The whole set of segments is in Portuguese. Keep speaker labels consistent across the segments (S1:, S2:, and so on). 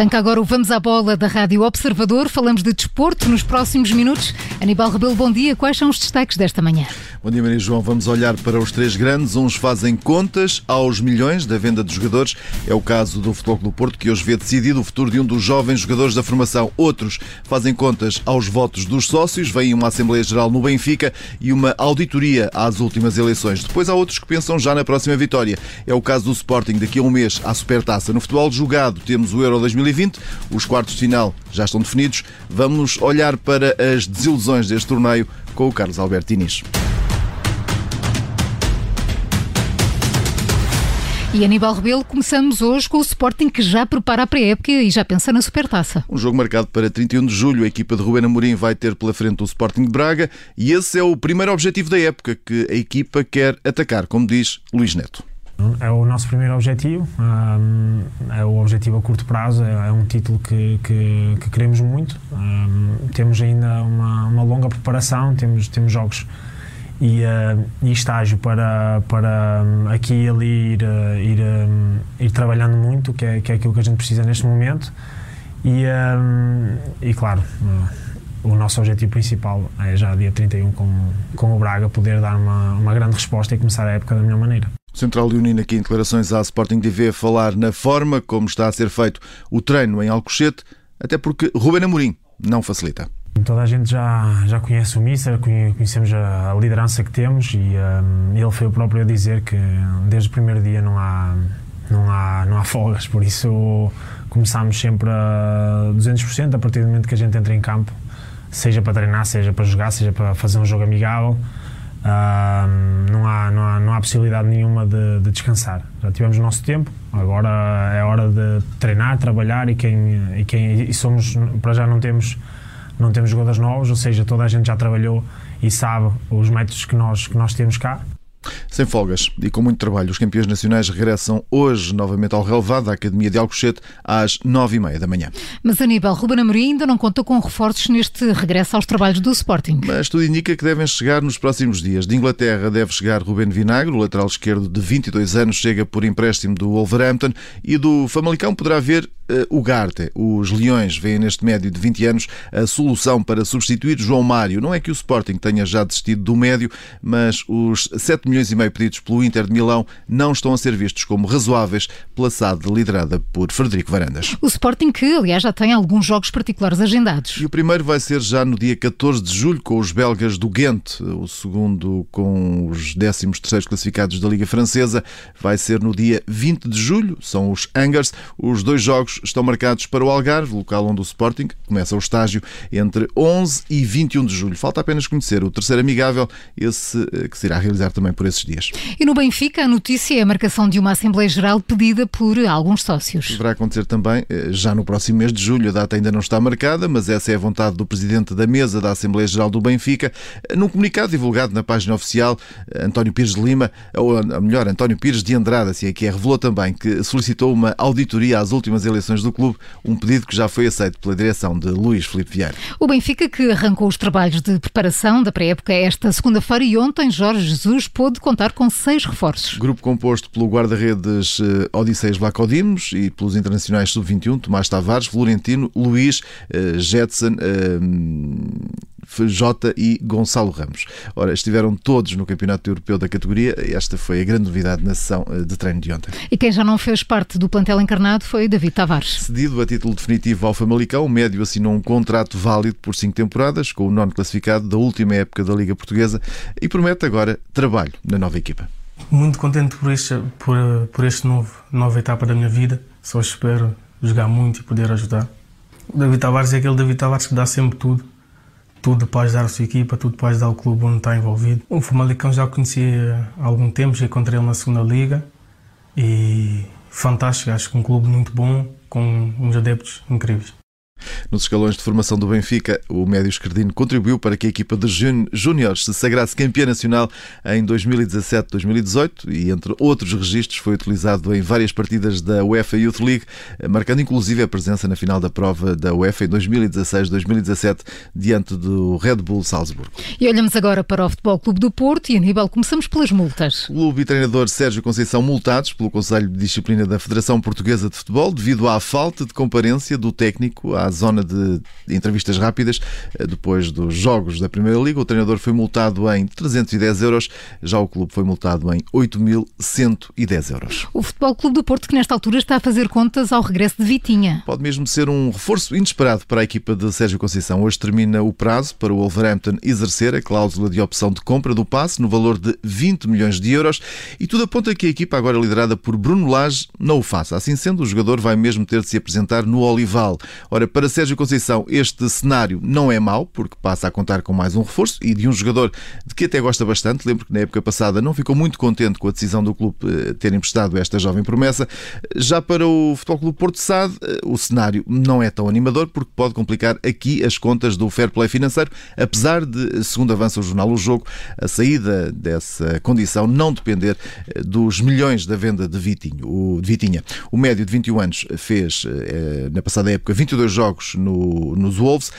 S1: Arranca agora o Vamos à Bola da Rádio Observador. Falamos de desporto nos próximos minutos. Aníbal Rebelo, bom dia. Quais são os destaques desta manhã?
S2: Bom dia, Maria João. Vamos olhar para os três grandes. Uns fazem contas aos milhões da venda de jogadores. É o caso do Futebol do Porto, que hoje vê decidido o futuro de um dos jovens jogadores da formação. Outros fazem contas aos votos dos sócios. Vem uma Assembleia Geral no Benfica e uma auditoria às últimas eleições. Depois há outros que pensam já na próxima vitória. É o caso do Sporting. Daqui a um mês, à Supertaça. No futebol jogado, temos o Euro 2020 2020. Os quartos de final já estão definidos. Vamos olhar para as desilusões deste torneio com o Carlos Alberto Inês.
S1: E Aníbal Rebelo, começamos hoje com o Sporting que já prepara a pré-época e já pensa na Supertaça.
S2: Um jogo marcado para 31 de julho. A equipa de Rubén Amorim vai ter pela frente o Sporting de Braga e esse é o primeiro objetivo da época que a equipa quer atacar, como diz Luís Neto.
S3: É o nosso primeiro objetivo, é o objetivo a curto prazo, é, é um título que, que, que queremos muito. Temos ainda uma, uma, longa preparação, temos, temos jogos e, e estágio para, para aqui e ali ir, ir, ir trabalhando muito, que é, que é aquilo que a gente precisa neste momento. E, e claro, o nosso objetivo principal é já dia 31 com, com o Braga poder dar uma, uma grande resposta e começar a época da melhor maneira.
S2: Central Leonino aqui em declarações à Sporting TV a falar na forma como está a ser feito o treino em Alcochete, até porque Ruben Amorim não facilita.
S3: Toda a gente já, já conhece o Mister, conhecemos a, liderança que temos e um, ele foi o próprio a dizer que desde o primeiro dia não há, não há, não há folgas, por isso começamos sempre a 200% a partir do momento que a gente entra em campo, seja para treinar, seja para jogar, seja para fazer um jogo amigável. Não, há, possibilidade nenhuma de, de, descansar. Já tivemos o nosso tempo, agora é hora de treinar, trabalhar e quem, e quem e somos, para já não temos, não temos jogadores novos, ou seja, toda a gente já trabalhou e sabe os métodos que nós, que nós temos cá.
S2: Sem folgas e com muito trabalho, os campeões nacionais regressam hoje novamente ao relevado da Academia de Alcochete às nove e meia da manhã.
S1: Mas Aníbal, Ruben Amorim ainda não conta com reforços neste regresso aos trabalhos do Sporting.
S2: Mas tudo indica que devem chegar nos próximos dias. De Inglaterra deve chegar Ruben Vinagre, o lateral esquerdo de 22 anos, chega por empréstimo do Wolverhampton e do Famalicão poderá haver uh, Ugarte. Os Leões veem neste médio de 20 anos a solução para substituir João Mário. Não é que o Sporting tenha já desistido do médio, mas os 7 milhões e meio pedidos pelo Inter de Milão não estão a ser vistos como razoáveis pela SAD liderada por Frederico Varandas.
S1: O Sporting que, aliás, já tem alguns jogos particulares agendados.
S2: E o primeiro vai ser já no dia 14 de julho com os belgas do Ghent, o segundo com os 13 terceiros classificados da Liga Francesa vai ser no dia 20 de julho, são os Angers. Os dois jogos estão marcados para o Algarve, local onde o Sporting começa o estágio entre 11 e 21 de julho. Falta apenas conhecer o terceiro amigável, esse eh, que se irá realizar também por esses dias.
S1: E no Benfica, a notícia é a marcação de uma Assembleia Geral pedida por alguns sócios.
S2: Deverá acontecer também eh, já no próximo mês de julho. A data ainda não está marcada, mas essa é a vontade do presidente da mesa da Assembleia Geral do Benfica. Num comunicado divulgado na página oficial, António Pires de Lima, ou melhor, António Pires de Andrade, assim é que é, revelou também que solicitou uma auditoria às últimas eleições do clube, um pedido que já foi aceito pela direção de Luís Filipe Vieira.
S1: O Benfica que arrancou os trabalhos de preparação da pré-época esta segunda-feira e ontem Jorge Jesus pôde contar com seis reforços.
S2: Grupo composto pelo guarda-redes eh, Odisseis Blacodimos e pelos internacionais sub-21 Tomás Tavares, Florentino, Luís, eh, Jetson, eh, Jota e Gonçalo Ramos. Ora, estiveram todos no Campeonato Europeu da categoria. Esta foi a grande novidade na sessão eh, de treino de ontem.
S1: E quem já não fez parte do plantel encarnado foi David Tavares.
S2: Cedido a título definitivo ao Famalicão, o médio assinou um contrato válido por cinco temporadas com o nono classificado da última época da Liga Portuguesa e promete agora trabalho na nova equipa.
S4: Muito contente por, este, por, por este novo, nova etapa da minha vida. Só espero jogar muito e poder ajudar. O David Tavares é aquele David Tavares que dá sempre tudo tudo para ajudar a sua equipa, tudo para ajudar o clube onde está envolvido. O Famalicão já o conhecia há algum tempo, já encontrei ele na segunda liga e fantástico, acho que um clube muito bom, com uns adeptos incríveis.
S2: Nos escalões de formação do Benfica, o médio esquerdino contribuiu para que a equipa de júniores se sagrasse campeã nacional em 2017-2018 e, entre outros registros, foi utilizado em várias partidas da UEFA Youth League, marcando inclusive a presença na final da prova da UEFA em 2016-2017 diante do Red Bull Salzburgo.
S1: E olhamos agora para o Futebol Clube do Porto e, Aníbal, começamos pelas multas.
S2: O clube e treinador Sérgio Conceição multados pelo Conselho de Disciplina da Federação Portuguesa de Futebol devido à falta de comparência do técnico à zona de entrevistas rápidas eh, depois dos jogos da Primeira Liga. O treinador foi multado em 310 euros, já o clube foi multado em 8.110 euros.
S1: O Futebol Clube do Porto, que nesta altura está a fazer contas ao regresso de Vitinha.
S2: Pode mesmo ser um reforço inesperado para a equipa de Sérgio Conceição. Hoje termina o prazo para o Wolverhampton exercer a cláusula de opção de compra do passe no valor de 20 milhões de euros e tudo aponta que a equipa, agora liderada por Bruno Lage, não o faça. Assim sendo, o jogador vai mesmo ter de se apresentar no Olival. Ora, para Sérgio Conceição, este cenário não é mau, porque passa a contar com mais um reforço e de um jogador de que até gosta bastante. Lembro que na época passada não ficou muito contente com a decisão do clube eh, ter emprestado esta jovem promessa. Já para o Futebol Clube Porto Sade, eh, o cenário não é tão animador, porque pode complicar aqui as contas do fair play financeiro, apesar de, segundo avança o jornal O Jogo, a saída dessa condição não depender eh, dos milhões da venda de Vitinho. O, de Vitinha. O médio de 21 anos fez, na passada época, 22 jogos no, nos Wolves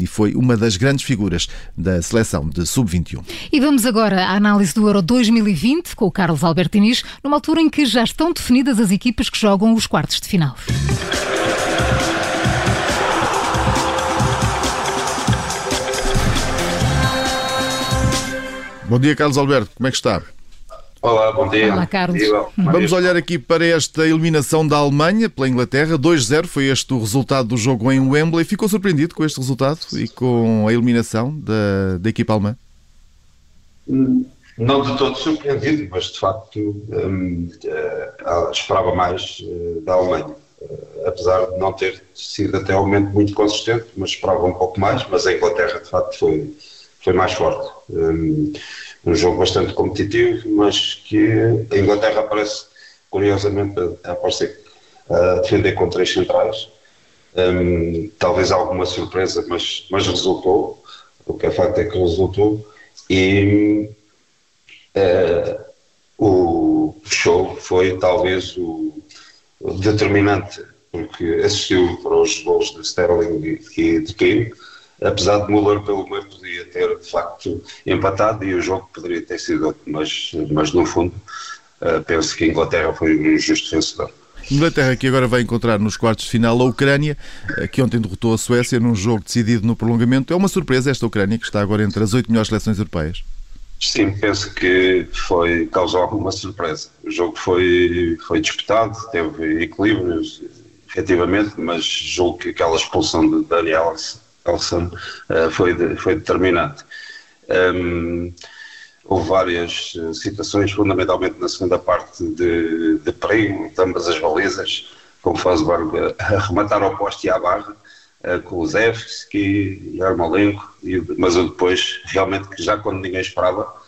S2: e foi uma das grandes figuras da seleção de sub-21.
S1: E vamos agora à análise do Euro 2020 com o Carlos Albertinis, numa altura em que já estão definidas as equipas que jogam os quartos de final.
S2: Bom dia, Carlos Alberto. Como é que está?
S5: Olá, bom dia.
S1: Olá, Carlos.
S2: Vamos olhar aqui para esta eliminação da Alemanha pela Inglaterra. 2-0 foi este o resultado do jogo em Wembley. Ficou surpreendido com este resultado e com a eliminação da, da equipa alemã?
S5: Não de todo surpreendido, mas de facto hum, uh, esperava mais uh, da Alemanha. Uh, apesar de não ter sido até o momento muito consistente, mas esperava um pouco mais. Mas a Inglaterra de facto foi, foi mais forte. Um, um jogo bastante competitivo, mas que a Inglaterra parece, curiosamente, a aparecer a defender com três centrais. Um, talvez alguma surpresa, mas, mas resultou. O que é facto é que resultou. E uh, o show foi talvez o, determinante, porque assistiu para os gols de Sterling e de Kane apesar de Muller pelo meio podia ter de facto empatado e o jogo poderia ter sido outro, mas, mas no fundo uh, penso que a Inglaterra foi um justo vencedor.
S2: Inglaterra que agora vai encontrar nos quartos de final a Ucrânia, eh, que ontem derrotou a Suécia num jogo decidido no prolongamento. É uma surpresa esta Ucrânia que está agora entre as oito melhores seleções europeias?
S5: Sim, penso que foi, causou alguma surpresa. O jogo foi, foi disputado, teve equilíbrios, efetivamente, mas julgo que aquela expulsão de Daniel Carlson uh, foi, de, foi determinante. Um, houve várias eh, situações, fundamentalmente na segunda parte de, de perigo, de ambas as balizas, com Fosberg a arrematar ao poste e à barra, uh, com o Zevski e Armolenko, e, mas depois, realmente, já quando ninguém esperava,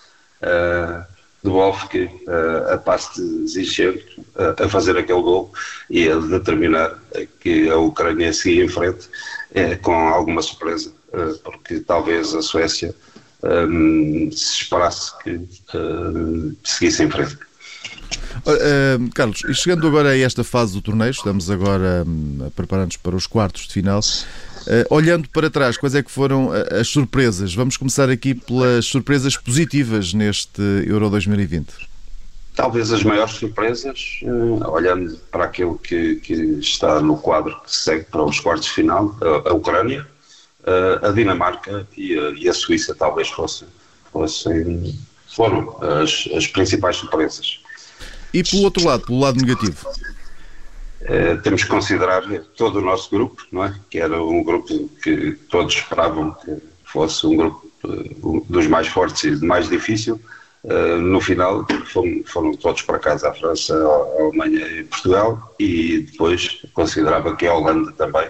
S5: do Wolfke uh, a passe de Zinchenko uh, a fazer aquele gol e a determinar que a Ucrânia seguia em frente uh, com alguma surpresa, porque talvez a Suécia um, se esperasse que seguisse em frente.
S2: Uh, Carlos, chegando agora a esta fase do torneio, estamos agora um, a preparar-nos para os quartos de final. Uh, olhando para trás, quais é que foram eh, as surpresas? Vamos começar aqui pelas surpresas positivas neste Euro 2020.
S5: Talvez as maiores surpresas, uh, olhando para aquilo que, que, está no quadro que segue para os quartos de final, a, Ucrânia, a Dinamarca e a, e a, Suíça talvez fossem, fossem foram as, as principais surpresas.
S2: E pelo outro lado, pelo lado negativo?
S5: Uh, temos que considerar todo o nosso grupo, não é? Que era um grupo que todos esperavam que fosse um grupo uh, dos mais fortes e mais difícil. Uh, no final foram, foram, todos para casa, a França, a Alemanha e Portugal, e depois considerava que a Holanda também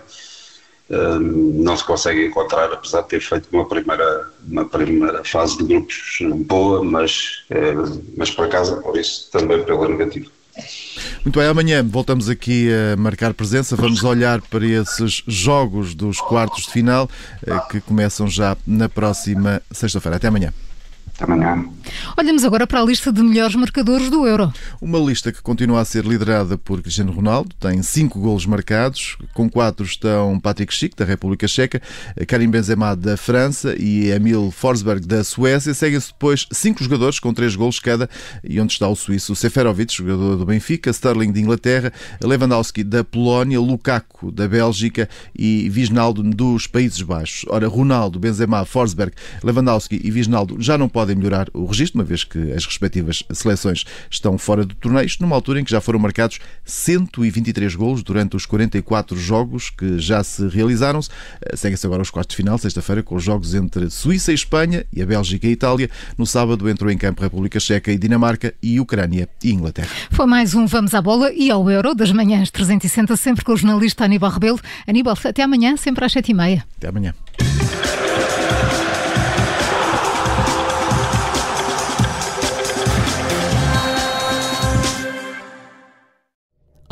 S5: não se consegue encontrar, apesar de ter feito uma primeira, uma primeira fase de grupos boa, mas, mas para casa, por isso também pela negativa.
S2: Muito bem, amanhã voltamos aqui a marcar presença. Vamos olhar para esses jogos dos quartos de final eh, que começam já na próxima sexta-feira. Até amanhã.
S5: Até amanhã.
S1: Olhamos agora para a lista de melhores marcadores do Euro.
S2: Uma lista que continua a ser liderada por Cristiano Ronaldo, tem cinco golos marcados, com quatro estão Patrick Schick, da República Checa, Karim Benzema, da França e Emil Forsberg, da Suécia. Seguem-se depois cinco jogadores com três golos cada, e onde está o suíço Seferovic, jogador do Benfica, Sterling, de Inglaterra, Lewandowski, da Polónia, Lukaku, da Bélgica e Wijnaldum, dos Países Baixos. Ora, Ronaldo, Benzema, Forsberg, Lewandowski e Wijnaldum já não podem melhorar o registro, uma vez que as respectivas seleções estão fora do torneio, numa altura em que já foram marcados 123 golos durante os 44 jogos que já se realizaram-se. Eh, Seguem-se agora os quartos de final, sexta-feira, com os jogos entre Suíça e Espanha e a Bélgica e a Itália. No sábado entrou em campo República Checa e Dinamarca e Ucrânia e Inglaterra.
S1: Foi mais um Vamos à Bola e ao Euro das manhãs 360, sempre com o jornalista Aníbal Rebelo. Aníbal, até amanhã, sempre às 7h30.
S2: Até amanhã.